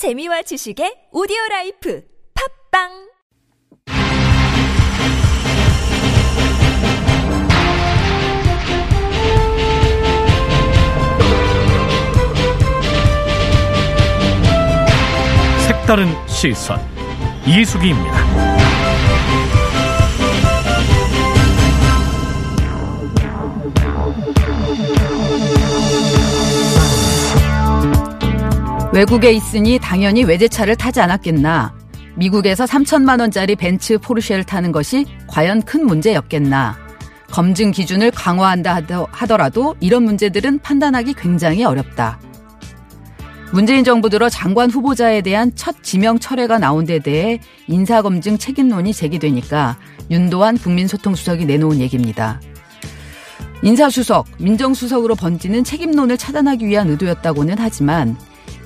재미와 지식의 오디오 라이프 팝빵 색다른 시선 이수기입니다. 외국에 있으니 당연히 외제차를 타지 않았겠나. 미국에서 3천만 원짜리 벤츠 포르쉐를 타는 것이 과연 큰 문제였겠나. 검증 기준을 강화한다 하더라도 이런 문제들은 판단하기 굉장히 어렵다. 문재인 정부 들어 장관 후보자에 대한 첫 지명 철회가 나온 데 대해 인사검증 책임론이 제기되니까 윤도한 국민소통수석이 내놓은 얘기입니다. 인사수석, 민정수석으로 번지는 책임론을 차단하기 위한 의도였다고는 하지만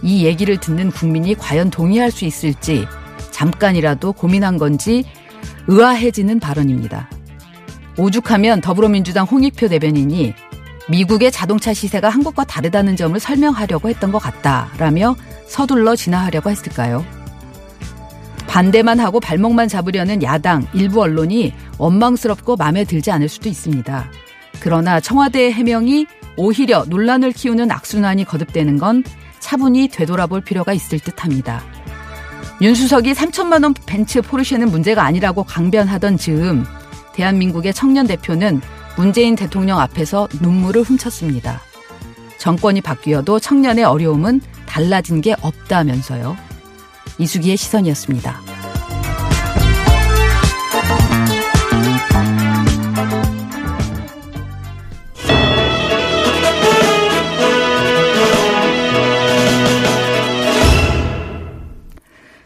이 얘기를 듣는 국민이 과연 동의할 수 있을지 잠깐이라도 고민한 건지 의아해지는 발언입니다. 오죽하면 더불어민주당 홍익표 대변인이 미국의 자동차 시세가 한국과 다르다는 점을 설명하려고 했던 것 같다라며 서둘러 진화하려고 했을까요? 반대만 하고 발목만 잡으려는 야당 일부 언론이 원망스럽고 마음에 들지 않을 수도 있습니다. 그러나 청와대의 해명이 오히려 논란을 키우는 악순환이 거듭되는 건 차분히 되돌아볼 필요가 있을 듯합니다. 윤수석이 3천만 원 벤츠 포르쉐는 문제가 아니라고 강변하던 즈음 대한민국의 청년 대표는 문재인 대통령 앞에서 눈물을 훔쳤습니다. 정권이 바뀌어도 청년의 어려움은 달라진 게 없다면서요. 이수기의 시선이었습니다.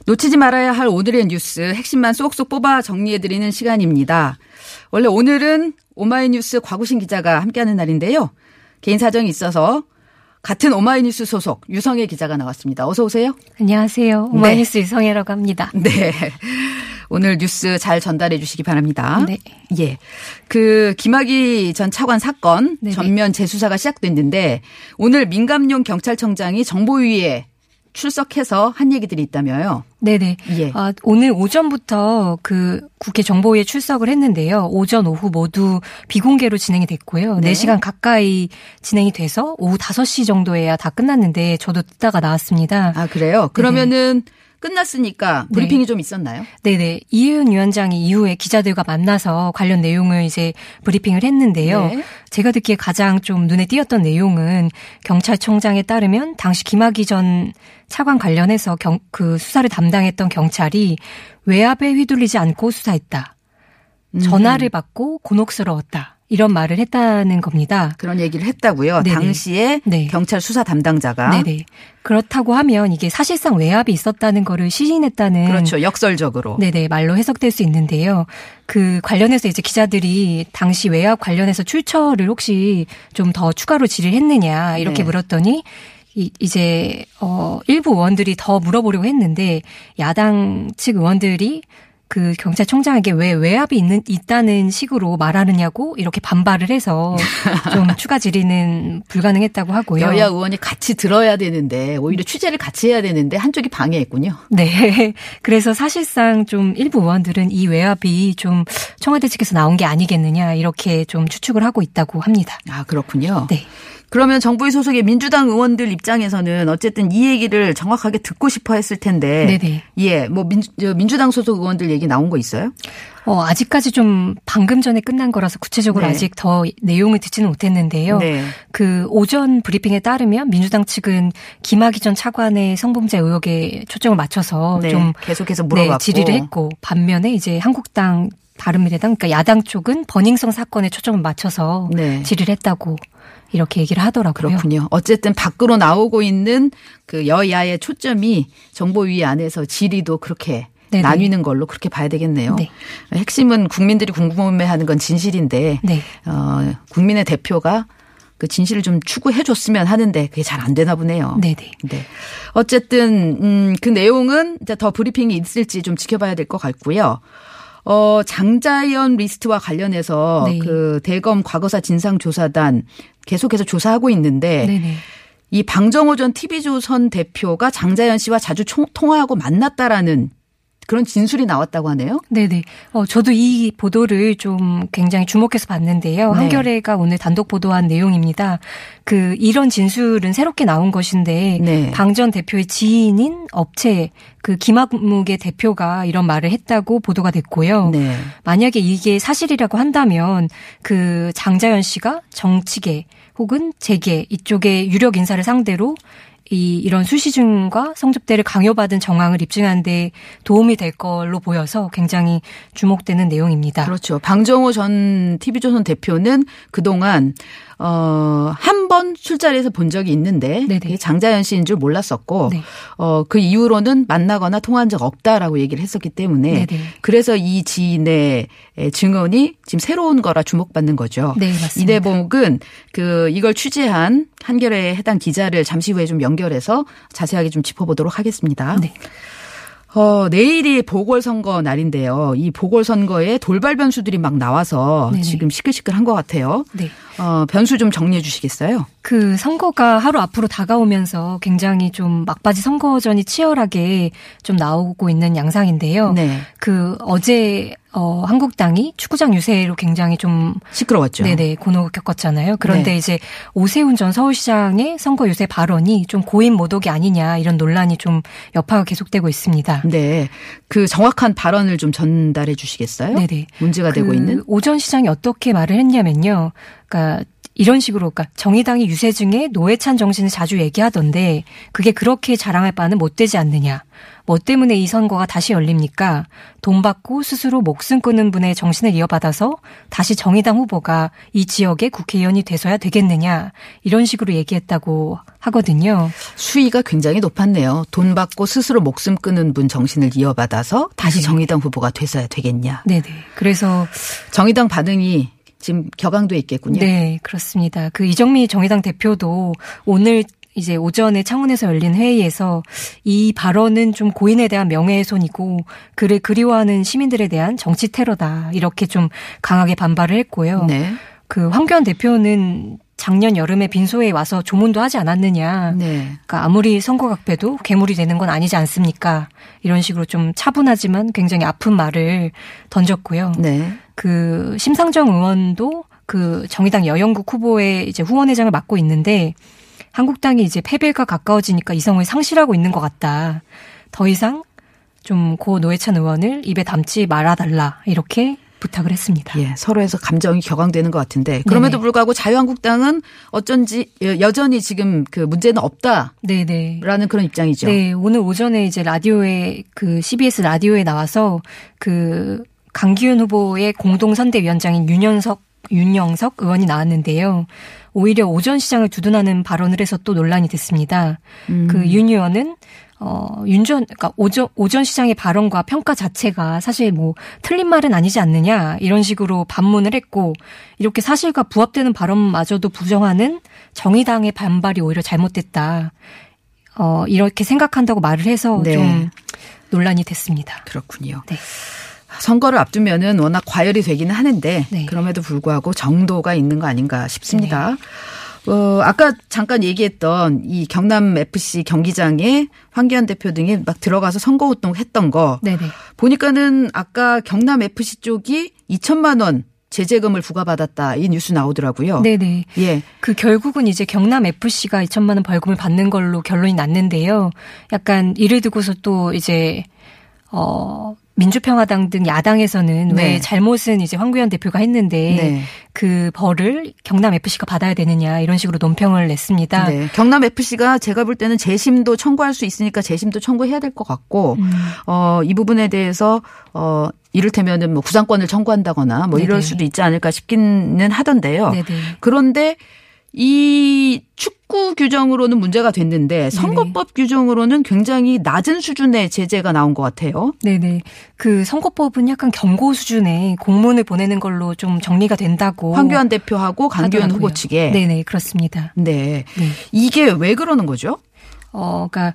놓치지 말아야 할 오늘의 뉴스 핵심만 쏙쏙 뽑아 정리해드리는 시간입니다. 원래 오늘은 오마이뉴스 과구신 기자가 함께하는 날인데요. 개인 사정이 있어서 같은 오마이뉴스 소속 유성애 기자가 나왔습니다. 어서 오세요. 안녕하세요. 오마이뉴스 네. 유성애라고 합니다. 네. 오늘 뉴스 잘 전달해 주시기 바랍니다. 네. 예. 그 김학의 전 차관 사건 네네. 전면 재수사가 시작됐는데 오늘 민감용 경찰청장이 정보위에 출석해서 한 얘기들이 있다며요. 네네. 예. 아, 오늘 오전부터 그 국회 정보위에 출석을 했는데요. 오전, 오후 모두 비공개로 진행이 됐고요. 네. 4시간 가까이 진행이 돼서 오후 5시 정도에야 다 끝났는데 저도 듣다가 나왔습니다. 아, 그래요? 그러면은 네. 끝났으니까 브리핑이 네. 좀 있었나요? 네네. 이혜은 위원장이 이후에 기자들과 만나서 관련 내용을 이제 브리핑을 했는데요. 네. 제가 듣기에 가장 좀 눈에 띄었던 내용은 경찰청장에 따르면 당시 김학의 전 차관 관련해서 경, 그 수사를 담당했던 경찰이 외압에 휘둘리지 않고 수사했다. 음. 전화를 받고 곤혹스러웠다. 이런 말을 했다는 겁니다. 그런 얘기를 했다고요. 네네. 당시에 네. 경찰 수사 담당자가 네네. 그렇다고 하면 이게 사실상 외압이 있었다는 거를 시인했다는 그렇죠. 역설적으로. 네네 말로 해석될 수 있는데요. 그 관련해서 이제 기자들이 당시 외압 관련해서 출처를 혹시 좀 더 추가로 질의했느냐 이렇게 네. 물었더니 이, 이제 어 일부 의원들이 더 물어보려고 했는데 야당 측 의원들이 그 경찰청장에게 왜 외압이 있는 있다는 식으로 말하느냐고 이렇게 반발을 해서 좀 추가 질의는 불가능했다고 하고요. 여야 의원이 같이 들어야 되는데 오히려 취재를 같이 해야 되는데 한쪽이 방해했군요. 네. 그래서 사실상 좀 일부 의원들은 이 외압이 좀 청와대 측에서 나온 게 아니겠느냐 이렇게 좀 추측을 하고 있다고 합니다. 아 그렇군요. 네. 그러면 정부의 소속의 민주당 의원들 입장에서는 어쨌든 이 얘기를 정확하게 듣고 싶어 했을 텐데. 네네. 예, 뭐 민, 민주당 소속 의원들 얘기 나온 거 있어요? 어, 아직까지 좀 방금 전에 끝난 거라서 구체적으로 네. 아직 더 내용을 듣지는 못했는데요. 네. 그 오전 브리핑에 따르면 민주당 측은 김학의 전 차관의 성범죄 의혹에 초점을 맞춰서 네. 좀 계속해서 물어봤고 네, 질의를 했고 반면에 이제 한국당 바른미래당 그러니까 야당 쪽은 버닝성 사건에 초점을 맞춰서 네. 질의를 했다고 이렇게 얘기를 하더라고요. 그렇군요. 어쨌든 밖으로 나오고 있는 그 여야의 초점이 정보위 안에서 질의도 그렇게 네네. 나뉘는 걸로 그렇게 봐야 되겠네요. 네. 핵심은 국민들이 궁금해하는 건 진실인데 네. 어, 국민의 대표가 그 진실을 좀 추구해 줬으면 하는데 그게 잘 안 되나 보네요. 네네. 네. 어쨌든 음, 그 내용은 이제 더 브리핑이 있을지 좀 지켜봐야 될 것 같고요. 어, 장자연 리스트와 관련해서 네. 그 대검 과거사 진상조사단 계속해서 조사하고 있는데 네네. 이 방정호 전 TV조선 대표가 장자연 씨와 자주 총, 통화하고 만났다라는 그런 진술이 나왔다고 하네요. 네네. 어, 저도 이 보도를 좀 굉장히 주목해서 봤는데요. 네. 한겨레가 오늘 단독 보도한 내용입니다. 그 이런 진술은 새롭게 나온 것인데 네. 방전 대표의 지인인 업체 그 김학묵의 대표가 이런 말을 했다고 보도가 됐고요. 네. 만약에 이게 사실이라고 한다면 그 장자연 씨가 정치계 혹은 재계 이쪽의 유력 인사를 상대로 이 이런 수시중과 성접대를 강요받은 정황을 입증하는 데 도움이 될 걸로 보여서 굉장히 주목되는 내용입니다. 그렇죠. 방정호 전 TV조선 대표는 그동안 어, 한번 술자리에서 본 적이 있는데 네네. 장자연 씨인 줄 몰랐었고 네. 어, 그 이후로는 만나거나 통화한 적 없다라고 얘기를 했었기 때문에 네네. 그래서 이 지인의 증언이 지금 새로운 거라 주목받는 거죠. 네. 이 대목은 그 이걸 취재한 한겨레 해당 기자를 잠시 후에 좀 연결해서 자세하게 좀 짚어보도록 하겠습니다. 네. 어, 내일이 보궐선거 날인데요. 이 보궐선거에 돌발 변수들이 막 나와서 네네. 지금 시끌시끌한 것 같아요. 네. 어, 변수 좀 정리해 주시겠어요? 그 선거가 하루 앞으로 다가오면서 굉장히 좀 막바지 선거전이 치열하게 좀 나오고 있는 양상인데요. 네. 그 어제 어 한국당이 축구장 유세로 굉장히 좀 시끄러웠죠. 네네 곤혹을 겪었잖아요. 그런데 네. 이제 오세훈 전 서울시장의 선거 유세 발언이 좀 고인 모독이 아니냐 이런 논란이 좀 여파가 계속되고 있습니다. 네. 그 정확한 발언을 좀 전달해 주시겠어요? 네네. 문제가 되고 그 있는. 오전 시장이 어떻게 말을 했냐면요. 그러니까 이런 식으로 그러니까 정의당이 유세 중에 노회찬 정신을 자주 얘기하던데 그게 그렇게 자랑할 바는 못 되지 않느냐. 뭐 때문에 이 선거가 다시 열립니까? 돈 받고 스스로 목숨 끊는 분의 정신을 이어받아서 다시 정의당 후보가 이 지역의 국회의원이 돼서야 되겠느냐. 이런 식으로 얘기했다고 하거든요. 수위가 굉장히 높았네요. 돈 받고 스스로 목숨 끊은 분 정신을 이어받아서 다시 네. 정의당 후보가 돼서야 되겠냐. 네네. 그래서 정의당 반응이 지금 격앙돼 있겠군요. 네, 그렇습니다. 그 이정미 정의당 대표도 오늘 이제 오전에 창원에서 열린 회의에서 이 발언은 좀 고인에 대한 명예훼손이고 그를 그리워하는 시민들에 대한 정치 테러다 이렇게 좀 강하게 반발을 했고요. 네. 그 황교안 대표는 작년 여름에 빈소에 와서 조문도 하지 않았느냐. 네. 그러니까 아무리 선거각배도 괴물이 되는 건 아니지 않습니까? 이런 식으로 좀 차분하지만 굉장히 아픈 말을 던졌고요. 네. 그 심상정 의원도 그 정의당 여영국 후보의 이제 후원회장을 맡고 있는데 한국당이 이제 패배가 가까워지니까 이성을 상실하고 있는 것 같다. 더 이상 좀 고 노회찬 의원을 입에 담지 말아달라 이렇게 부탁을 했습니다. 예, 서로에서 감정이 격앙되는 것 같은데 그럼에도 네네. 불구하고 자유한국당은 어쩐지 여- 여전히 지금 그 문제는 없다라는 네네. 그런 입장이죠. 네, 오늘 오전에 이제 라디오에 그 CBS 라디오에 나와서 그 강기훈 후보의 공동 선대위원장인 윤영석 윤영석 의원이 나왔는데요. 오히려 오전 시장을 두둔하는 발언을 해서 또 논란이 됐습니다. 그윤 의원은 어, 윤전, 그러니까 오전, 오전 시장의 발언과 평가 자체가 사실 뭐 틀린 말은 아니지 않느냐 이런 식으로 반문을 했고 이렇게 사실과 부합되는 발언마저도 부정하는 정의당의 반발이 오히려 잘못됐다. 어, 이렇게 생각한다고 말을 해서 네. 좀 논란이 됐습니다. 그렇군요. 네. 선거를 앞두면은 워낙 과열이 되기는 하는데 네. 그럼에도 불구하고 정도가 있는 거 아닌가 싶습니다. 어, 아까 잠깐 얘기했던 이 경남 FC 경기장에 황교안 대표 등이 막 들어가서 선거 활동 했던 거 네네. 보니까는 아까 경남 FC 쪽이 2천만 원 제재금을 부과받았다 이 뉴스 나오더라고요. 네네. 예. 그 결국은 이제 경남 FC가 2천만 원 벌금을 받는 걸로 결론이 났는데요. 약간 이를 두고서 또 이제 어 민주평화당 등 야당에서는 네. 왜 잘못은 이제 황교안 대표가 했는데 네. 그 벌을 경남 FC가 받아야 되느냐 이런 식으로 논평을 냈습니다. 네. 경남 FC가 제가 볼 때는 재심도 청구할 수 있으니까 재심도 청구해야 될 것 같고 음. 어, 이 부분에 대해서 어, 이를테면은 뭐 구상권을 청구한다거나 뭐 이럴 네네. 수도 있지 않을까 싶기는 하던데요. 네네. 그런데 이 축구 규정으로는 문제가 됐는데 선거법 규정으로는 굉장히 낮은 수준의 제재가 나온 것 같아요. 네네. 그 선거법은 약간 경고 수준의 공문을 보내는 걸로 좀 정리가 된다고. 황교안 대표하고 하더라고요. 후보 측에. 네네, 그렇습니다. 네. 네. 이게 왜 그러는 거죠? 어, 그러니까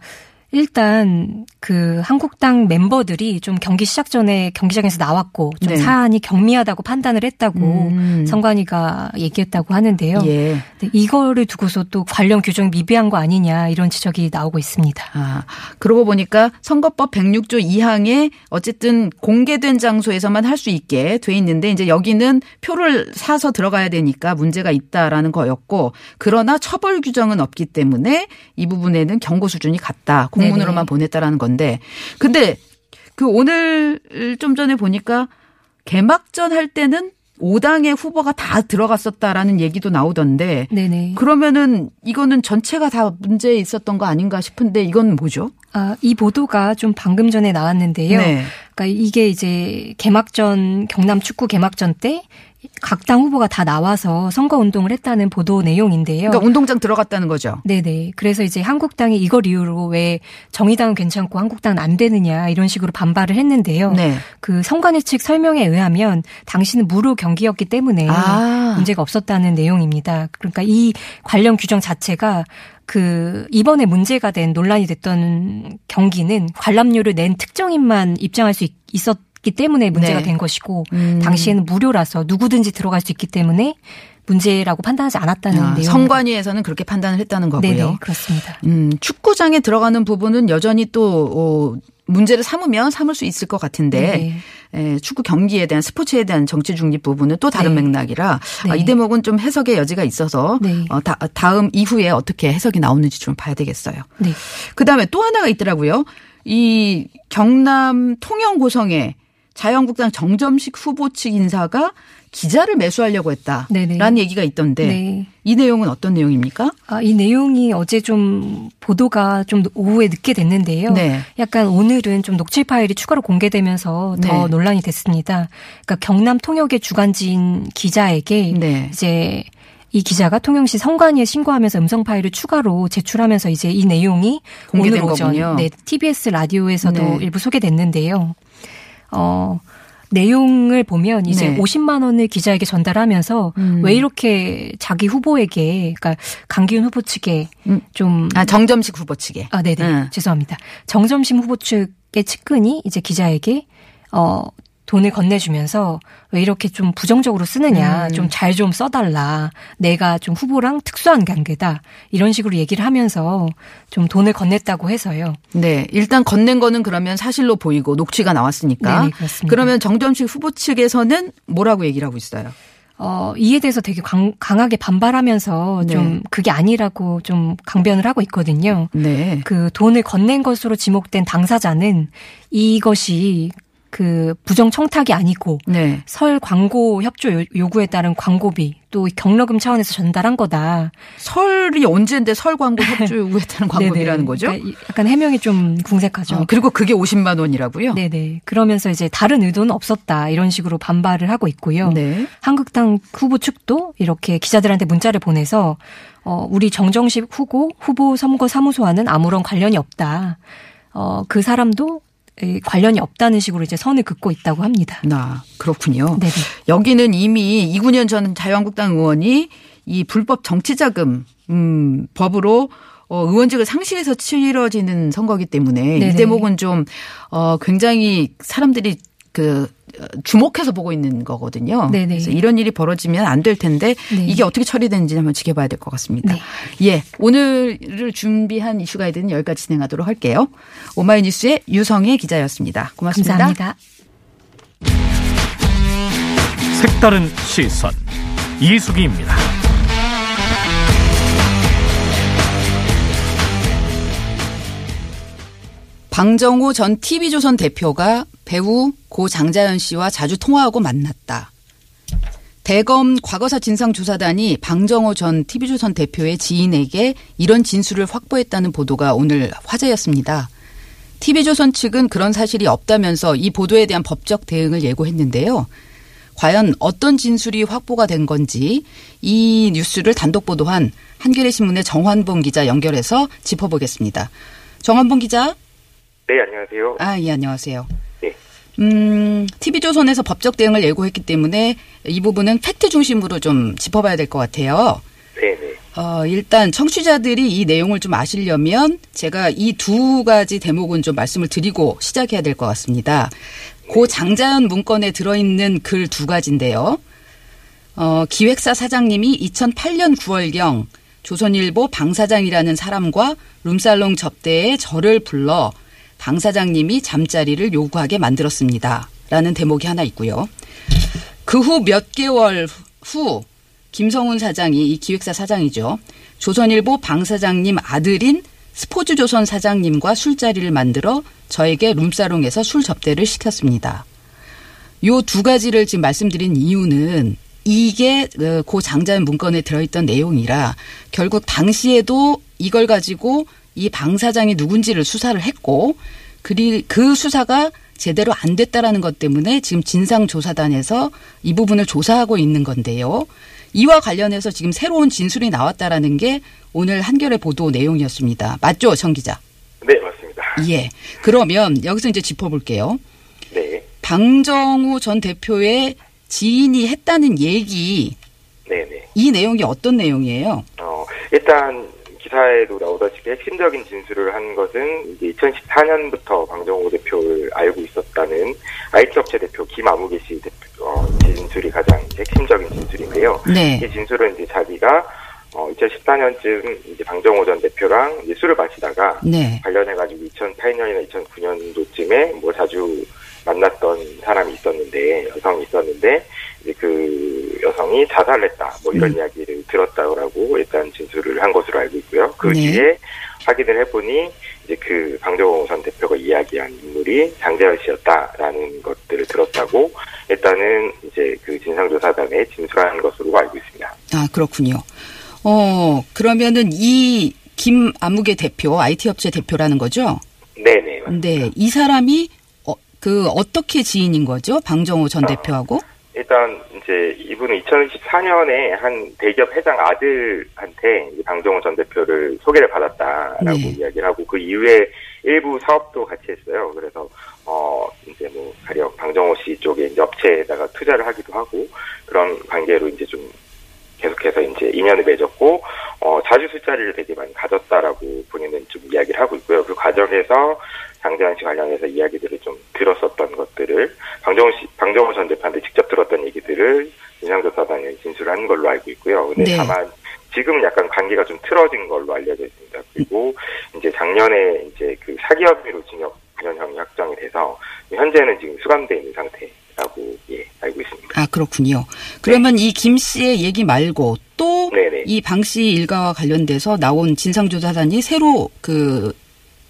일단 그 한국당 멤버들이 좀 경기 시작 전에 경기장에서 나왔고 좀 네. 사안이 경미하다고 판단을 했다고 음. 선관위가 얘기했다고 하는데요. 예. 이거를 두고서 또 관련 규정이 미비한 거 아니냐 이런 지적이 나오고 있습니다. 아, 그러고 보니까 선거법 106조 2항에 어쨌든 공개된 장소에서만 할 수 있게 돼 있는데 이제 여기는 표를 사서 들어가야 되니까 문제가 있다라는 거였고 그러나 처벌 규정은 없기 때문에 이 부분에는 경고 수준이 같다. 공문으로만 네네. 보냈다라는 건데 근데 그 오늘 좀 전에 보니까 개막전 할 때는 5당의 후보가 다 들어갔었다라는 얘기도 나오던데 네네. 그러면은 이거는 전체가 다 문제 있었던 거 아닌가 싶은데 이건 뭐죠? 아, 이 보도가 좀 방금 전에 나왔는데요. 네. 그러니까 이게 이제 개막전 경남 축구 개막전 때 각 당 후보가 다 나와서 선거 운동을 했다는 보도 내용인데요. 그러니까 운동장 들어갔다는 거죠. 네네. 그래서 이제 한국당이 이걸 이유로 왜 정의당은 괜찮고 한국당은 안 되느냐 이런 식으로 반발을 했는데요. 네. 그 선관위 측 설명에 의하면 당시는 무료 경기였기 때문에 아. 문제가 없었다는 내용입니다. 그러니까 이 관련 규정 자체가 그 이번에 문제가 된 논란이 됐던 경기는 관람료를 낸 특정인만 입장할 수 있- 있었 기 때문에 문제가 네. 된 것이고 음. 당시에는 무료라서 누구든지 들어갈 수 있기 때문에 문제라고 판단하지 않았다는 아, 내용. 선관위에서는 그렇게 판단을 했다는 거고요. 네네 그렇습니다. 음, 축구장에 들어가는 부분은 여전히 또 어, 문제를 삼으면 삼을 수 있을 것 같은데 네. 에, 축구 경기에 대한 스포츠에 대한 정치 중립 부분은 또 다른 네. 맥락이라 네. 아, 이 대목은 좀 해석의 여지가 있어서 네. 어, 다, 다음 이후에 어떻게 해석이 나오는지 좀 봐야 되겠어요. 네. 그다음에 또 하나가 있더라고요. 이 경남 통영 고성에 자유한국당 정점식 후보 측 인사가 기자를 매수하려고 했다라는 네네. 얘기가 있던데 네. 이 내용은 어떤 내용입니까? 아, 이 내용이 어제 좀 보도가 좀 오후에 늦게 됐는데요. 네. 약간 오늘은 좀 녹취 파일이 추가로 공개되면서 더 네. 논란이 됐습니다. 그러니까 경남 통역의 주간지인 기자에게 네. 이제 이 기자가 통영시 성관위에 신고하면서 음성 파일을 추가로 제출하면서 이제 이 내용이 공개된 오늘 오전 거군요. 네, TBS 라디오에서도 네. 일부 소개됐는데요. 어 내용을 보면 이제 네. 50만 원을 기자에게 전달하면서 음. 왜 이렇게 자기 후보에게 그러니까 강기훈 후보 측에 음. 좀아 정점식 후보 측에. 아, 네네. 응. 죄송합니다. 정점심 후보 측의 측근이 이제 기자에게, 어, 돈을 건네주면서 왜 이렇게 좀 부정적으로 쓰느냐, 음. 좀잘좀 써달라. 내가 좀 후보랑 특수한 관계다. 이런 식으로 얘기를 하면서 좀 돈을 건넸다고 해서요. 네, 일단 건넨 거는 그러면 사실로 보이고 녹취가 나왔으니까. 네네, 그렇습니다. 그러면 정점식 후보 측에서는 뭐라고 얘기를 하고 있어요? 어, 이에 대해서 되게 강, 강하게 반발하면서 네. 좀 그게 아니라고 좀 강변을 하고 있거든요. 네. 그 돈을 건넨 것으로 지목된 당사자는 이것이 그 부정 청탁이 아니고 네. 설 광고 협조 요- 요구에 따른 광고비 또 경로금 차원에서 전달한 거다. 설이 언제인데 설 광고 협조 요구했다는 광고비라는 네네. 거죠? 그러니까 이- 약간 해명이 좀 궁색하죠. 어, 그리고 그게 50만 원이라고요? 네네. 그러면서 이제 다른 의도는 없었다 이런 식으로 반발을 하고 있고요. 네. 한국당 후보 측도 이렇게 기자들한테 문자를 보내서 어 우리 정정식 후보 후보 선거 사무소와는 아무런 관련이 없다. 어 그 사람도 에, 관련이 없다는 식으로 이제 선을 긋고 있다고 합니다. 나 그렇군요. 네네. 여기는 이미 이군현 전 자유한국당 의원이 이 불법 정치자금 음, 법으로 어, 의원직을 상실해서 치러지는 선거기 때문에 이 네네. 대목은 좀 어, 굉장히 사람들이 그 어, 주목해서 보고 있는 거거든요. 네네. 그래서 이런 일이 벌어지면 안 될 텐데 네. 이게 어떻게 처리되는지 한번 지켜봐야 될 것 같습니다. 네. 예, 오늘을 준비한 이슈가 있는 여기까지 진행하도록 할게요. 오마이뉴스의 유성혜 기자였습니다. 고맙습니다. 감사합니다. 색다른 시선 이수기입니다. 방정호 전 TV조선 대표가 배우 고 장자연 씨와 자주 통화하고 만났다. 대검 과거사 진상조사단이 방정호 전 TV조선 대표의 지인에게 이런 진술을 확보했다는 보도가 오늘 화제였습니다. TV조선 측은 그런 사실이 없다면서 이 보도에 대한 법적 대응을 예고했는데요. 과연 어떤 진술이 확보가 된 건지 이 뉴스를 단독 보도한 한겨레 신문의 정환봉 기자 연결해서 짚어보겠습니다. 정환봉 기자. 네, 안녕하세요. 아, 예, 안녕하세요. 네. 음, TV조선에서 법적 대응을 예고했기 때문에 이 부분은 팩트 중심으로 좀 짚어봐야 될 것 같아요. 네, 네. 어, 일단 청취자들이 이 내용을 좀 아시려면 제가 이 두 가지 대목은 좀 말씀을 드리고 시작해야 될 것 같습니다. 고 장자연 문건에 들어있는 글 두 가지인데요. 어, 기획사 사장님이 2008년 9월경 조선일보 방 사장이라는 사람과 룸살롱 접대에 저를 불러 방 사장님이 잠자리를 요구하게 만들었습니다. 라는 대목이 하나 있고요. 그 후 몇 개월 후 김성훈 사장이 이 기획사 사장이죠. 조선일보 방 사장님 아들인 스포츠조선 사장님과 술자리를 만들어 저에게 룸사롱에서 술 접대를 시켰습니다. 요 두 가지를 지금 말씀드린 이유는 이게 어, 고 장자연 문건에 들어있던 내용이라 결국 당시에도 이걸 가지고 이 방 사장이 누군지를 수사를 했고 그리 그 수사가 제대로 안 됐다라는 것 때문에 지금 진상조사단에서 이 부분을 조사하고 있는 건데요. 이와 관련해서 지금 새로운 진술이 나왔다라는 게 오늘 한겨레 보도 내용이었습니다. 맞죠, 정 기자? 네, 맞습니다. 예. 그러면 여기서 이제 짚어볼게요. 네, 방정우 전 대표의 지인이 했다는 얘기, 네, 네. 이 내용이 어떤 내용이에요? 어, 일단 기사에도 나오다시피 핵심적인 진술을 한 것은 이제 2014년부터 방정호 대표를 알고 있었다는 IT 업체 대표 김아무개 씨 대표, 어, 진술이 가장 핵심적인 진술인데요. 네. 이 진술은 이제 자기가 어, 2014년쯤 이제 방정호 전 대표랑 이제 술을 마시다가 네. 관련해가지고 2008년이나 2009년도쯤에 뭐 자주 만났던 사람이 있었는데 여성이 있었는데 그 여성이 자살했다 뭐 이런 음. 이야기를 들었다고 일단 진술을 한 것으로 알고 있고요. 그 네. 뒤에 확인을 해보니 이제 그 방정호 전 대표가 이야기한 인물이 장재현 씨였다라는 것들을 들었다고 일단은 이제 그 진상조사단에 진술한 것으로 알고 있습니다. 아, 그렇군요. 어, 그러면은 이 김아무개 대표, IT 업체 대표라는 거죠? 네네. 맞습니다. 네. 이 사람이 어, 그 어떻게 지인인 거죠? 방정호 전 대표하고? 일단 이제 이분은 2014년에 한 대기업 회장 아들한테 방정호 전 대표를 소개를 받았다라고 네. 이야기를 하고 그 이후에 일부 사업도 같이 했어요. 그래서 어 이제 뭐 가령 방정호 씨 쪽에 이제 업체에다가 투자를 하기도 하고 그런 관계로 이제 좀 계속해서 이제 인연을 맺었고 어 자주 술자리를 되게 많이 가졌다라고 본인은 좀 이야기를 하고 있고요. 그 과정에서 장재환 씨 관련해서 이야기들을 좀 들었었던 것들을 방정호 씨, 방정호 전 대표한테 직접 들었던 얘기들을 인상조사단에 진술한 걸로 알고 있고요. 근데 네. 다만 지금은 약간 관계가 좀 틀어진 걸로 알려져 있습니다. 그리고 이제 작년에 이제 그 사기 혐의로 징역 9년형이 확정이 돼서 현재는 지금 수감돼 있는 상태라고 예 알고 있습니다. 아, 그렇군요. 그러면 이김 씨의 얘기 말고 또. 이 방 씨 일가와 관련돼서 나온 진상조사단이 새로 그 어,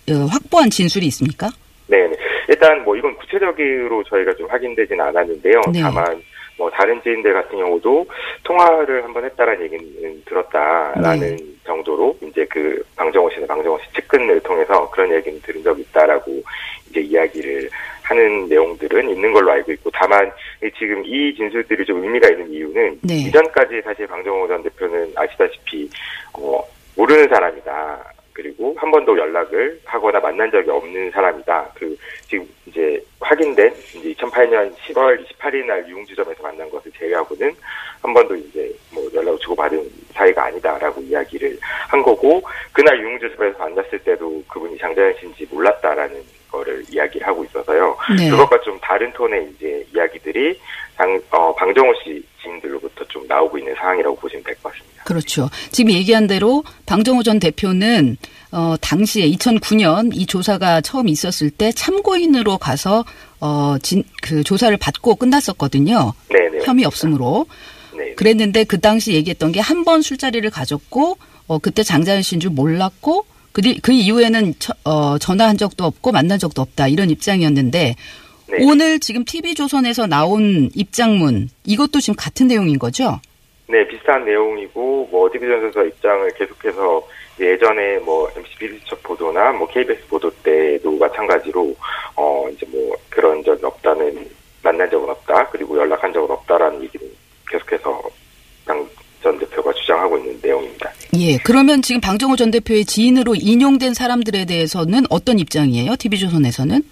확보한 진술이 있습니까? 네, 네. 일단 뭐 이건 구체적으로 저희가 좀 확인되진 않았는데요. 네. 다만 뭐 다른 지인들 같은 경우도 통화를 한번 했다라는 얘기는 들었다라는 네. 정도로 이제 그 방정호 씨나 방정호 씨 측근을 통해서 그런 얘기는 들은 적이 있다라고 이제 이야기를 하는 내용들은 있는 걸로 알고 있고 다만 이 지금 이 진술들이 좀 의미가 있는 이유는 네. 이전까지 사실 방정호 전 대표는 아시다시피 어 모르는 사람이 다. 그리고 한 번도 연락을 하거나 만난 적이 없는 사람이다. 그 지금 이제 확인된 이제 2008년 10월 28일 날 유흥주점에서 만난 것을 제외하고는 한 번도 이제 뭐 연락을 주고받은 사이가 아니다라고 이야기를 한 거고 그날 유흥주점에서 만났을 때도 그분이 장자연 씨인지 몰랐다라는 거를 이야기를 하고 있어서요. 네. 그것과 좀 다른 톤의 이제 이야기들이 장, 어, 방정호 씨 지인들로부터 좀 나오고 있는 상황이라고 보시면 될 것 같습니다. 그렇죠. 지금 얘기한 대로 방정호 전 대표는 어 당시에 2009년 이 조사가 처음 있었을 때 참고인으로 가서 어 진 그 조사를 받고 끝났었거든요. 네네. 혐의 없음으로. 네. 그랬는데 그 당시 얘기했던 게 한 번 술자리를 가졌고 어 그때 장자연 씨인 줄 몰랐고 그, 뒤- 그 이후에는 처- 어 전화한 적도 없고 만난 적도 없다 이런 입장이었는데 네. 오늘 지금 TV조선에서 나온 입장문 이것도 지금 같은 내용인 거죠? 네, 비슷한 내용이고 뭐 선수 입장을 계속해서 예전에 뭐 MC 비리처 보도나 뭐 KBS 보도 때도 마찬가지로 어 이제 뭐 그런 적이 없다는 만난 적은 없다 그리고 연락한 적은 없다라는 얘기를 계속해서 당 전 대표가 주장하고 있는 내용입니다. 예. 그러면 지금 방정호 전 대표의 지인으로 인용된 사람들에 대해서는 어떤 입장이에요? TV조선에서는?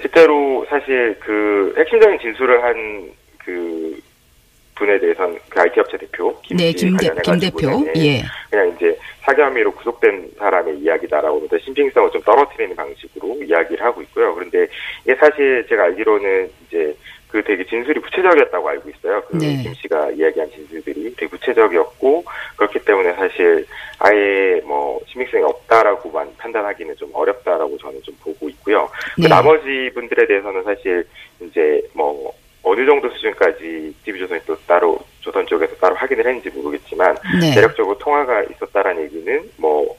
실제로 사실 그 핵심적인 진술을 한그 분에 대해서는 그 IT 업체 대표 김 네, 씨 김, 대, 김 대표. 예. 그냥 이제 사기 혐의로 구속된 사람의 이야기다라고 하면서 신빙성을 좀 떨어뜨리는 방식으로 이야기를 하고 있고요. 그런데 이게 사실 제가 알기로는 이제 그 되게 진술이 구체적이었다고 알고 있어요. 그 네. 김 씨가 이야기한 진술들이 되게 구체적이었고 그렇기 때문에 사실 아예 뭐 신빙성이 없다라고만 판단하기는 좀 어렵다라고 저는 좀 보고 있고요. 그 네. 나머지 분들에 대해서는 사실 이제 뭐 어느 정도 수준까지 TV조선이 또 따로 조선 쪽에서 따로 확인을 했는지 모르겠지만 네. 대략적으로 통화가 있었다라는 얘기는 뭐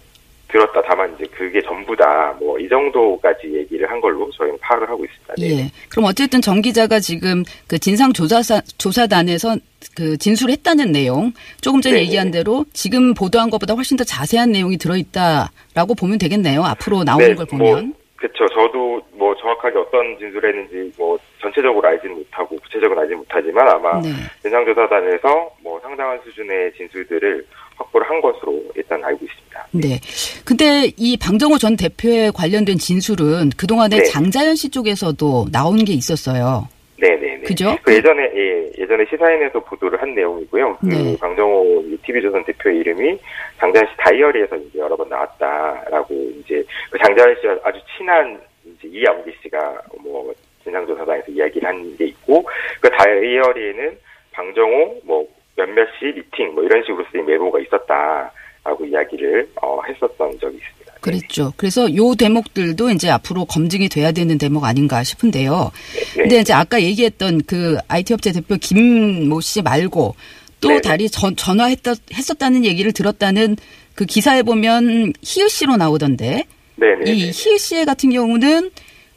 들었다 다만 이제 그게 전부다 뭐 이 정도까지 얘기를 한 걸로 저희는 파악을 하고 있습니다. 네. 예. 그럼 어쨌든 정 기자가 지금 그 진상 조사사 조사단에서 그 진술했다는 내용 조금 전에 네. 얘기한 대로 지금 보도한 것보다 훨씬 더 자세한 내용이 들어있다라고 보면 되겠네요. 앞으로 나오는 네, 걸 뭐, 보면. 그렇죠. 저도 뭐 정확하게 어떤 진술을 했는지 뭐 전체적으로 알지는 못하고 구체적으로 알지는 못하지만 아마 네. 진상조사단에서 뭐 상당한 수준의 진술들을 확보를 한 것으로 일단 알고 있습니다. 네. 근데 이 방정호 전 대표에 관련된 진술은 그동안에 네. 장자연 씨 쪽에서도 나온 게 있었어요. 네네네. 그죠? 그 예전에 예, 예전에 시사인에서 보도를 한 내용이고요. 그 네. 방정호 TV조선 대표의 이름이 장자연 씨 다이어리에서 이제 여러 번 나왔다라고 이제 그 장자연 씨와 아주 친한 이제 이암기 씨가 뭐 진상조사단에서 이야기를 한 게 있고 그 다이어리에는 방정호 뭐 몇몇 시 미팅 뭐 이런 식으로 쓰인 메모가 있었다라고 이야기를 어, 했었던 적이 있습니다. 그랬죠. 그래서 요 대목들도 이제 앞으로 검증이 돼야 되는 대목 아닌가 싶은데요. 네. 근데 이제 아까 얘기했던 그 IT 업체 대표 김 모 씨 말고 또 네네. 다리 전, 전화했다 했었다는 얘기를 들었다는 그 기사에 보면 희우 씨로 나오던데 네네. 이 희우 씨 같은 경우는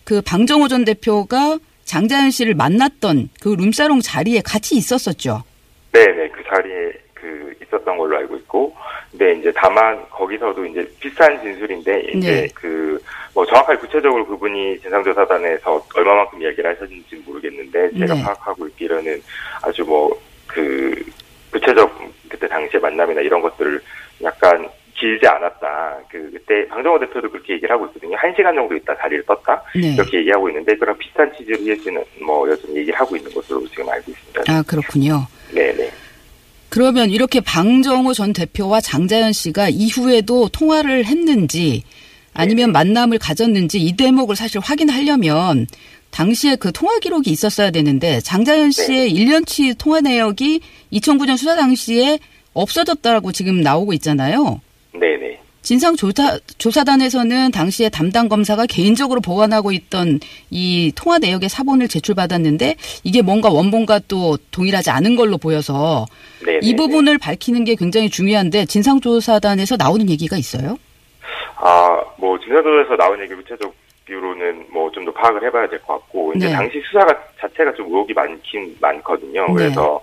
그 방정호 전 대표가 장자연 씨를 만났던 그 룸사롱 자리에 같이 있었었죠. 네 네 그 자리에 그 있었던 걸로 알고 있고 근데 이제 다만 거기서도 이제 비슷한 진술인데 이제 네. 그뭐 정확하게 구체적으로 그분이 진상조사단에서 얼마만큼 이야기를 하셨는지 는 모르겠는데 제가 네. 파악하고 있기로는 아주 뭐 그 구체적 그때 당시의 만남이나 이런 것들을 약간 길지 않았다. 그 그때 방정호 대표도 그렇게 얘기를 하고 있거든요. 한 시간 정도 있다 자리를 떴다 네. 이렇게 얘기하고 있는데 그런 비슷한 취지로 이해씨는 뭐 여전히 얘기를 하고 있는 것으로 지금 알고 있습니다. 아 그렇군요. 네네. 그러면 이렇게 방정호 전 대표와 장자연 씨가 이후에도 통화를 했는지 아니면 만남을 가졌는지 이 대목을 사실 확인하려면 당시에 그 통화 기록이 있었어야 되는데 장자연 씨의 1년치 통화 내역이 2009년 수사 당시에 없어졌다고 지금 나오고 있잖아요. 네네. 진상 조사 조사단에서는 당시에 담당 검사가 개인적으로 보관하고 있던 이 통화 내역의 사본을 제출받았는데 이게 뭔가 원본과 또 동일하지 않은 걸로 보여서 네네. 이 부분을 밝히는 게 굉장히 중요한데 진상조사단에서 나오는 얘기가 있어요? 아, 뭐, 진사도에서 나온 얘기 구체적으로는 뭐 좀 더 파악을 해봐야 될 것 같고, 이제 네. 당시 수사가 자체가 좀 의혹이 많긴 많거든요. 네. 그래서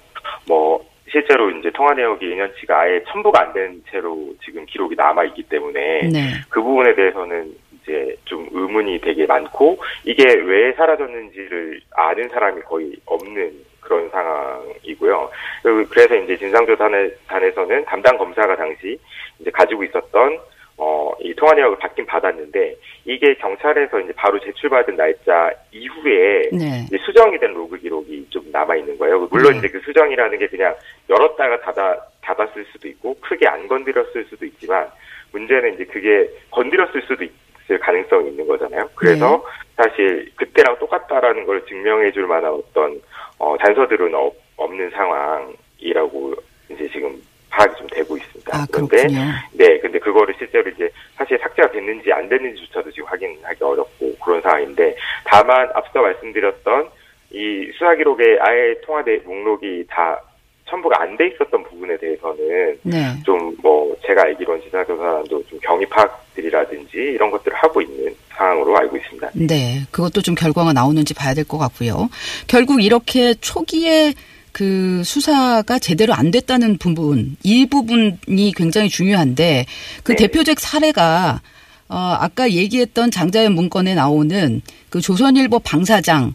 뭐, 실제로 이제 통화 내역이 2년치가 아예 첨부가 안 된 채로 지금 기록이 남아 있기 때문에, 네. 그 부분에 대해서는 이제 좀 의문이 되게 많고, 이게 왜 사라졌는지를 아는 사람이 거의 없는 그런 상황이고요. 그- 그래서 이제 진상조사단에서는 담당 검사가 당시 이제 가지고 있었던 어, 이 통화 내역을 받긴 받았는데 이게 경찰에서 이제 바로 제출받은 날짜 이후에 네. 이제 수정이 된 로그 기록이 좀 남아 있는 거예요. 물론 네. 이제 그 수정이라는 게 그냥 열었다가 닫아 닫았을 수도 있고 크게 안 건드렸을 수도 있지만 문제는 이제 그게 건드렸을 수도 있을 가능성이 있는 거잖아요. 그래서 사실 그때랑 똑같다라는 걸 증명해 줄 만한 어떤 어, 단서들은 없, 없는 상황이라고 이제 지금 파악이 좀 되고 있습니다. 아, 그런데. 네, 근데 그거를 실제로 이제 사실 삭제가 됐는지 안 됐는지조차도 지금 확인하기 어렵고 그런 상황인데 다만 앞서 말씀드렸던 이 수사 기록에 아예 통화 내 목록이 다 첨부가 안 돼 있었던 부분에 대해서는 네. 좀뭐 제가 알기로는 지사조사도 좀 경위 파악들이라든지 이런 것들을 하고 있는 상황으로 알고 있습니다. 네. 그것도 좀 결과가 나오는지 봐야 될 것 같고요. 결국 이렇게 초기에 그 수사가 제대로 안 됐다는 부분, 이 부분이 굉장히 중요한데 그 네. 대표적 사례가 어, 아까 얘기했던 장자연 문건에 나오는 그 조선일보 방사장을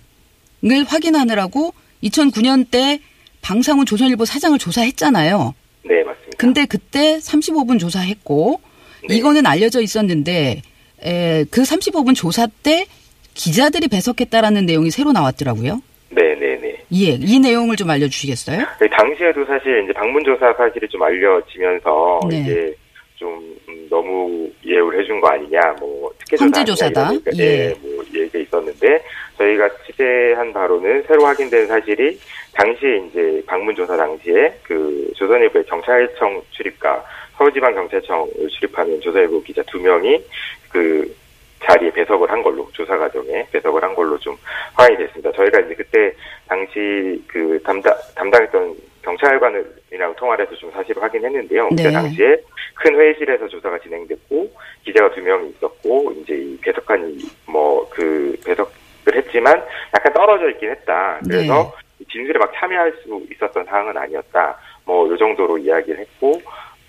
확인하느라고 2009년 때 방상훈 조선일보 사장을 조사했잖아요. 네, 맞습니다. 근데 그때 35분 조사했고 네. 이거는 알려져 있었는데 에, 그 35분 조사 때 기자들이 배석했다라는 내용이 새로 나왔더라고요. 네, 네, 네. 예, 이 내용을 좀 알려주시겠어요? 네, 당시에도 사실 이제 방문조사 사실이 좀 알려지면서 네. 이게 좀 음, 너무 예우를 해준 거 아니냐, 뭐 특혜 조사 조사다. 예. 예. 뭐 얘기가 있었는데 저희가 취재한 바로는 새로 확인된 사실이 당시에 이제 방문조사 당시에 그 조선일보의 경찰청 출입과 서울지방경찰청을 출입하는 조선일보 기자 두 명이 그 자리에 배석을 한 걸로 조사 과정에 배석을 한 걸로 좀 확인이 됐습니다. 저희가 이제 그때 당시 그 담당 담당했던 경찰관이랑 통화를 해서 좀 사실을 확인했는데요. 네. 그때 당시에 큰 회의실에서 조사가 진행됐고 기자가 두 명이 있었고 이제 이 배석관이 뭐 그 배석을 했지만 약간 떨어져 있긴 했다. 그래서 진술에 막 참여할 수 있었던 상황은 아니었다. 뭐 요 정도로 이야기를 했고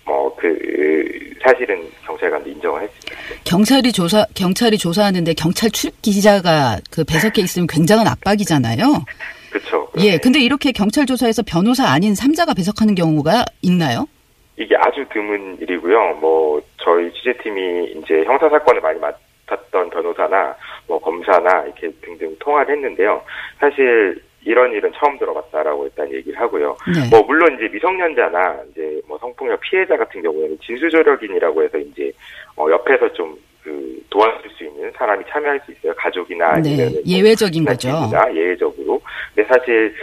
뭐그 사실은 경찰관도 인정을 했습니다. 경찰이 조사 경찰이 조사하는데 경찰 출입 기자가 그 배석해 있으면 굉장한 압박이잖아요. 그렇죠. 예, 근데 이렇게 경찰 조사에서 변호사 아닌 삼자가 배석하는 경우가 있나요? 이게 아주 드문 일이고요. 뭐 저희 취재팀이 이제 형사 사건을 많이 맡았던 변호사나 뭐 검사나 이렇게 등등 통화를 했는데요. 사실 이런 일은 처음 들어봤다라고 일단 얘기를 하고요. 네. 뭐 물론 이제 미성년자나 이제 뭐 성폭력 피해자 같은 경우에는 진수조력인이라고 해서 이제 어 옆에서 좀그 도와줄 수 있는 사람이 참여할 수 있어요. 가족이나 아니면 네, 예외적인 거죠. 예외적으로. 근데 사실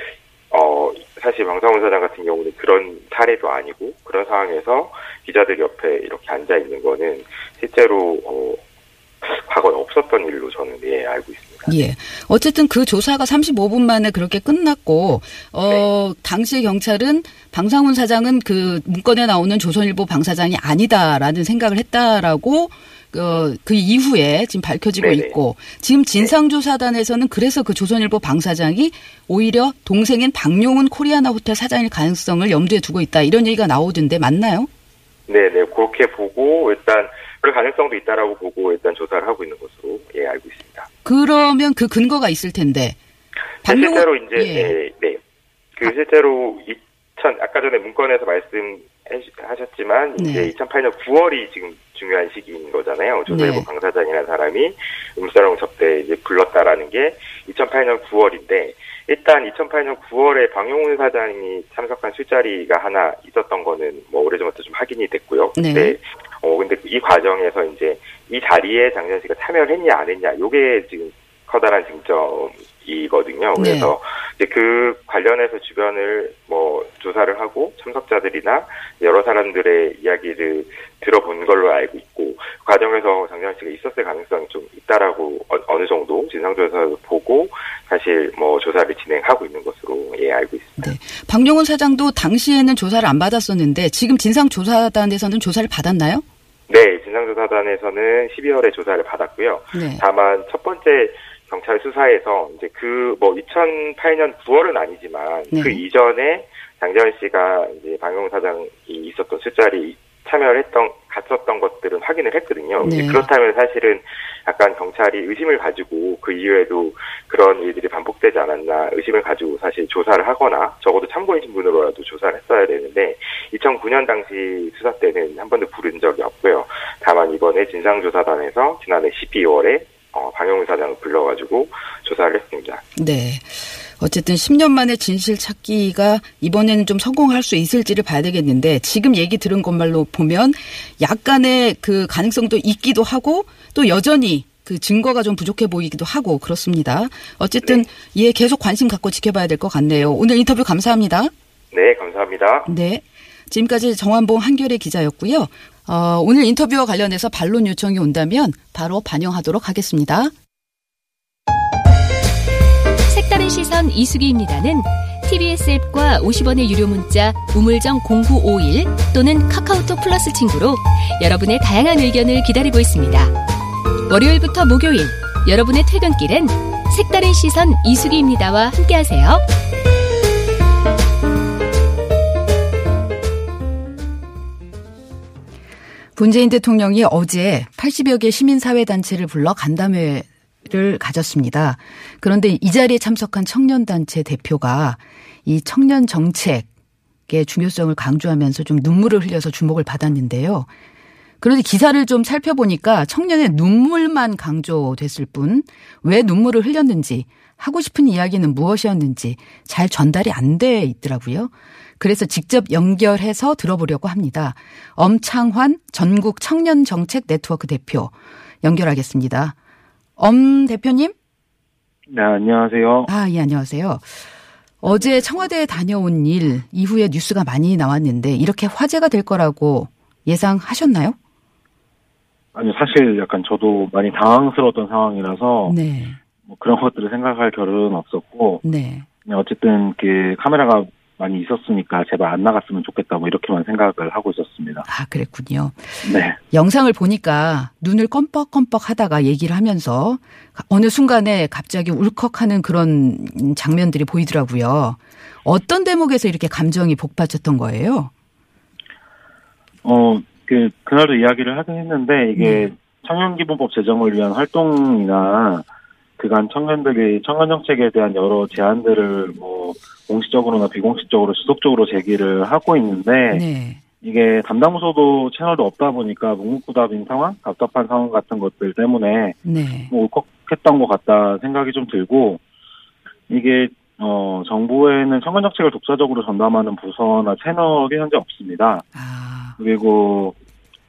어 사실 방상훈 사장 같은 경우는 그런 사례도 아니고 그런 상황에서 기자들 옆에 이렇게 앉아 있는 거는 실제로 어 과거에 없었던 일로 저는 예 알고 있습니다. 예. 어쨌든 그 조사가 35분 만에 그렇게 끝났고, 어, 당시 경찰은 방상훈 사장은 그 문건에 나오는 조선일보 방사장이 아니다라는 생각을 했다라고, 어, 그 이후에 지금 밝혀지고 네네. 있고, 지금 진상조사단에서는 그래서 그 조선일보 방사장이 오히려 동생인 박용훈 코리아나 호텔 사장일 가능성을 염두에 두고 있다. 이런 얘기가 나오던데 맞나요? 네네 그렇게 보고 일단 그럴 가능성도 있다라고 보고 일단 조사를 하고 있는 것으로 예 알고 있습니다. 그러면 그 근거가 있을 텐데. 박용훈- 실제로 이제 예. 네, 네. 그 실제로 2000 아까 전에 문건에서 말씀하셨지만 네. 이제 2008년 9월이 지금 중요한 시기인 거잖아요. 조선일보 네. 방사장이라는 사람이 음사롱 접대 이제 불렀다라는 게 2008년 9월인데 일단 2008년 9월에 방용훈 사장이 참석한 술자리가 하나 있었던 거는 뭐 오래전부터 좀 확인이 됐고요. 네. 근데 어 근데 이 과정에서 이제 이 자리에 장현 씨가 참여를 했냐 안 했냐 요게 지금 커다란 쟁점이거든요. 네. 그래서 이제 그 관련해서 주변을 뭐 조사를 하고 참석자들이나 여러 사람들의 이야기를 들어본 걸로 알고 있고 그 과정에서 장현 씨가 있었을 가능성이 좀 있다라고 어, 느 정도 진상조사를 보고 사실 뭐 조사를 진행하고 있는 것으로 예 알고 있습니다. 네. 박용훈 사장도 당시에는 조사를 안 받았었는데 지금 진상조사단에서는 조사를 받았나요? 네, 진상조사단에서는 12월에 조사를 받았고요. 네. 다만 첫 번째 경찰 수사에서 이제 그 뭐 2008년 9월은 아니지만 네. 그 이전에 장재원 씨가 이제 방용 사장이 있었던 술자리 참여를 했던 갔었던 것들은 확인을 했거든요. 네. 그렇다면 사실은 약간 경찰이 의심을 가지고 그 이후에도 그런 일들이 반복되지 않았나 의심을 가지고 사실 조사를 하거나 적어도 참고인 신분으로라도 조사를 했어야 되는데 2009년 당시 수사 때는 한 번도 부른 적이 없고요. 다만 이번에 진상조사단에서 지난해 12월에 어, 방용훈 사장을 불러가지고 조사를 했습니다. 네. 어쨌든 10년 만에 진실 찾기가 이번에는 좀 성공할 수 있을지를 봐야 되겠는데 지금 얘기 들은 것말로 보면 약간의 그 가능성도 있기도 하고 또 여전히 그 증거가 좀 부족해 보이기도 하고 그렇습니다. 어쨌든 예 계속 관심 갖고 지켜봐야 될 것 같네요. 오늘 인터뷰 감사합니다. 네, 감사합니다. 네. 지금까지 정환봉 한결의 기자였고요. 어, 오늘 인터뷰와 관련해서 반론 요청이 온다면 바로 반영하도록 하겠습니다. 색다른 시선 이수기입니다는 TBS 앱과 50원의 유료 문자 우물정 0951 또는 카카오톡 플러스 친구로 여러분의 다양한 의견을 기다리고 있습니다. 월요일부터 목요일 여러분의 퇴근길엔 색다른 시선 이수기입니다와 함께하세요. 문재인 대통령이 어제 80여 개 시민사회단체를 불러 간담회 를 가졌습니다. 그런데 이 자리에 참석한 청년단체 대표가 이 청년 정책의 중요성을 강조하면서 좀 눈물을 흘려서 주목을 받았는데요. 그런데 기사를 좀 살펴보니까 청년의 눈물만 강조됐을 뿐 왜 눈물을 흘렸는지 하고 싶은 이야기는 무엇이었는지 잘 전달이 안 돼 있더라고요. 그래서 직접 연결해서 들어보려고 합니다. 엄창환 전국 청년 정책 네트워크 대표 연결하겠습니다. 엄 대표님? 네, 안녕하세요. 아, 예, 안녕하세요. 어제 청와대에 다녀온 일 이후에 뉴스가 많이 나왔는데 이렇게 화제가 될 거라고 예상하셨나요? 아니, 사실 약간 저도 많이 당황스러웠던 상황이라서 네. 뭐 그런 것들을 생각할 겨를은 없었고 네. 어쨌든 그 카메라가 많이 있었으니까 제발 안 나갔으면 좋겠다 뭐 이렇게만 생각을 하고 있었습니다. 아, 그랬군요. 네. 영상을 보니까 눈을 껌뻑껌뻑 하다가 얘기를 하면서 어느 순간에 갑자기 울컥하는 그런 장면들이 보이더라고요. 어떤 대목에서 이렇게 감정이 복받쳤던 거예요? 어, 그, 그날도 이야기를 하긴 했는데 이게 청년기본법 제정을 위한 활동이나 그간 청년들이 청년 정책에 대한 여러 제안들을 뭐 공식적으로나 비공식적으로 지속적으로 제기를 하고 있는데 네. 이게 담당 부서도 채널도 없다 보니까 묵묵부답인 상황, 답답한 상황 같은 것들 때문에 네. 뭐 울컥했던 것 같다 생각이 좀 들고 이게 어 정부에는 청년 정책을 독자적으로 전담하는 부서나 채널이 현재 없습니다. 아, 그리고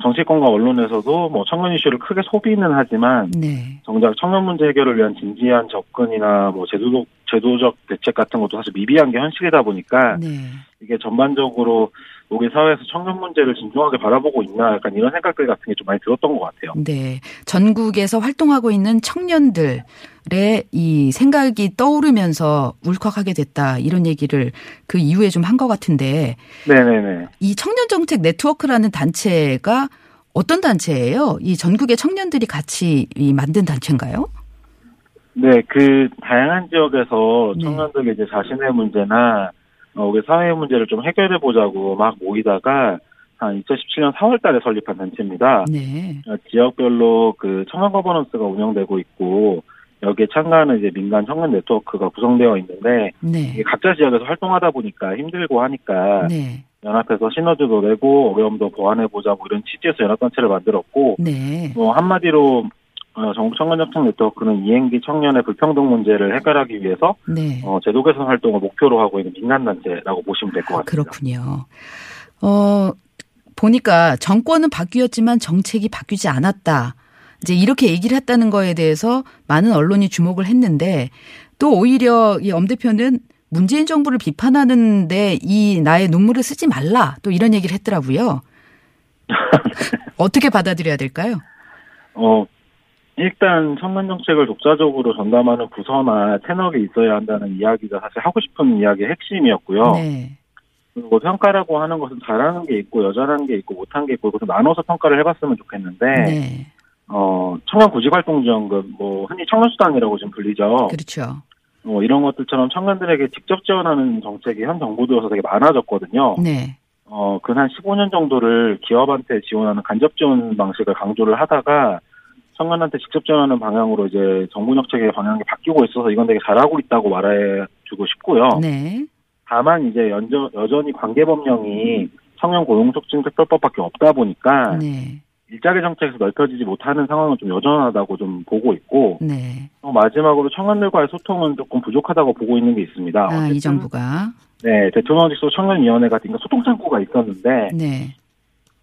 정치권과 언론에서도 뭐 청년 이슈를 크게 소비는 하지만 네. 정작 청년 문제 해결을 위한 진지한 접근이나 뭐 제도적 제도적 대책 같은 것도 사실 미비한 게 현실이다 보니까 네. 이게 전반적으로 우리 사회에서 청년 문제를 진중하게 바라보고 있나 약간 이런 생각들 같은 게 좀 많이 들었던 것 같아요. 네. 전국에서 활동하고 있는 청년들의 이 생각이 떠오르면서 울컥하게 됐다. 이런 얘기를 그 이후에 좀 한 것 같은데 네네네. 이 청년정책 네트워크라는 단체가 어떤 단체예요? 이 전국의 청년들이 같이 이 만든 단체인가요? 네, 그 다양한 지역에서 네. 청년들이 이제 자신의 문제나 어, 우리 사회 문제를 좀 해결해 보자고 막 모이다가 한 2017년 4월 달에 설립한 단체입니다. 네. 어, 지역별로 그 청년 거버넌스가 운영되고 있고 여기에 참가하는 이제 민간 청년 네트워크가 구성되어 있는데 네. 각자 지역에서 활동하다 보니까 힘들고 하니까 네. 연합해서 시너지도 내고 어려움도 보완해 보자 뭐 이런 취지에서 연합 단체를 만들었고 네. 뭐 한마디로 어, 전국 청년 협력 네트워크는 이행기 청년의 불평등 문제를 해결하기 위해서 네. 어, 제도 개선 활동을 목표로 하고 있는 민간 단체라고 보시면 될 것 같습니다. 그렇군요. 어, 보니까 정권은 바뀌었지만 정책이 바뀌지 않았다. 이제 이렇게 얘기를 했다는 거에 대해서 많은 언론이 주목을 했는데 또 오히려 이 엄 대표는 문재인 정부를 비판하는데 이 나의 눈물을 쓰지 말라 또 이런 얘기를 했더라고요. 어떻게 받아들여야 될까요? 어, 일단 청년 정책을 독자적으로 전담하는 부서나 채널이 있어야 한다는 이야기가 사실 하고 싶은 이야기의 핵심이었고요. 네. 그리고 평가라고 하는 것은 잘하는 게 있고 여전한 게 있고 못한 게 있고 그래서 나눠서 평가를 해봤으면 좋겠는데 네. 어, 청년 구직활동지원금 뭐 흔히 청년수당이라고 좀 불리죠. 그렇죠. 뭐 이런 것들처럼 청년들에게 직접 지원하는 정책이 현 정부 들어서 되게 많아졌거든요. 네. 어, 근 한 15년 정도를 기업한테 지원하는 간접 지원 방식을 강조를 하다가 청년한테 직접 지원하는 방향으로 이제 정부 정책의 방향이 바뀌고 있어서 이건 되게 잘하고 있다고 말해주고 싶고요. 네. 다만 이제 연저, 여전히 관계 법령이 청년 고용 촉진 특별법밖에 없다 보니까 네. 일자리 정책에서 넓혀지지 못하는 상황은 좀 여전하다고 좀 보고 있고 네. 어, 마지막으로 청년들과의 소통은 조금 부족하다고 보고 있는 게 있습니다. 아, 이 정부가. 네, 대통령 직속 청년위원회 같은 거 소통 창구가 있었는데 네.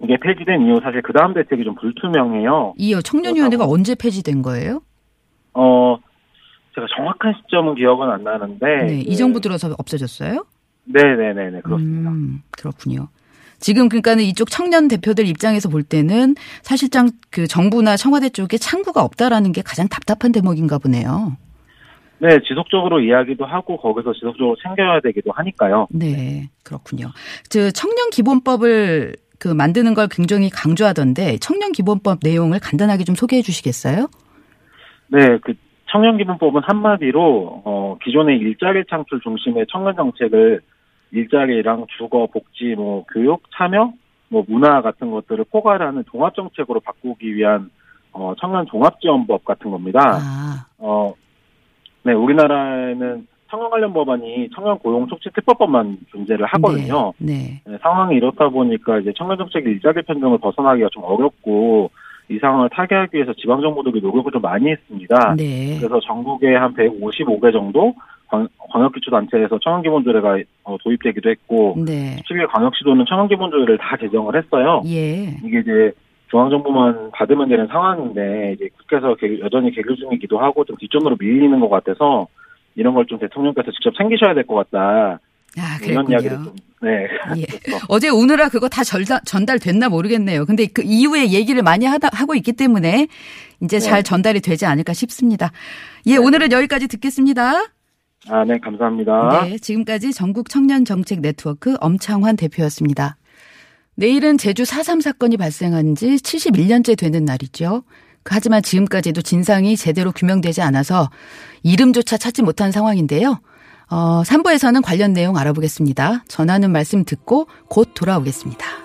이게 폐지된 이후 사실 그 다음 대책이 좀 불투명해요. 이 청년위원회가 언제 폐지된 거예요? 어, 제가 정확한 시점은 기억은 안 나는데. 네. 이 그- 정부 들어서 없어졌어요? 네네네네, 그렇습니다. 음, 그렇군요. 지금 그러니까는 이쪽 청년 대표들 입장에서 볼 때는 사실상 그 정부나 청와대 쪽에 창구가 없다라는 게 가장 답답한 대목인가 보네요. 네, 지속적으로 이야기도 하고 거기서 지속적으로 챙겨야 되기도 하니까요. 네, 그렇군요. 저 청년 기본법을 그 만드는 걸 굉장히 강조하던데 청년 기본법 내용을 간단하게 좀 소개해 주시겠어요? 네, 그 청년 기본법은 한마디로 어, 기존의 일자리 창출 중심의 청년 정책을 일자리랑 주거, 복지, 뭐 교육, 참여, 뭐 문화 같은 것들을 포괄하는 종합 정책으로 바꾸기 위한 어, 청년 종합 지원법 같은 겁니다. 아, 어, 네, 우리나라에는 청년 관련 법안이 청년 고용 촉진 특별법만 존재를 하거든요. 네. 네, 상황이 이렇다 보니까 이제 청년 정책 일자리 편등을 벗어나기가 좀 어렵고 이 상황을 타개하기 위해서 지방 정부들이 노력을 좀 많이 했습니다. 네. 그래서 전국에 한 155개 정도 광, 광역기초단체에서 청년기본조례가 어, 도입되기도 했고 네. 17개 광역시도는 청년기본조례를 다 제정을 했어요. 예. 이게 이제 중앙정부만 받으면 되는 상황인데 이제 국회에서 개- 여전히 계류 중이기도 하고 좀 뒷전으로 밀리는 것 같아서 이런 걸 좀 대통령께서 직접 챙기셔야 될 것 같다 아, 이런 이야기를. 좀 네. 예. 어제 오늘아 그거 다 전달, 전달됐나 모르겠네요. 근데 그 이후에 얘기를 많이 하다, 하고 있기 때문에 이제 잘 전달이 되지 않을까 싶습니다. 예, 오늘은 여기까지 듣겠습니다. 아, 네, 감사합니다. 네, 지금까지 전국 청년 정책 네트워크 엄창환 대표였습니다. 내일은 제주 4.3 사건이 발생한 지 71년째 되는 날이죠. 하지만 지금까지도 진상이 제대로 규명되지 않아서 이름조차 찾지 못한 상황인데요. 어, 3부에서는 관련 내용 알아보겠습니다. 전하는 말씀 듣고 곧 돌아오겠습니다.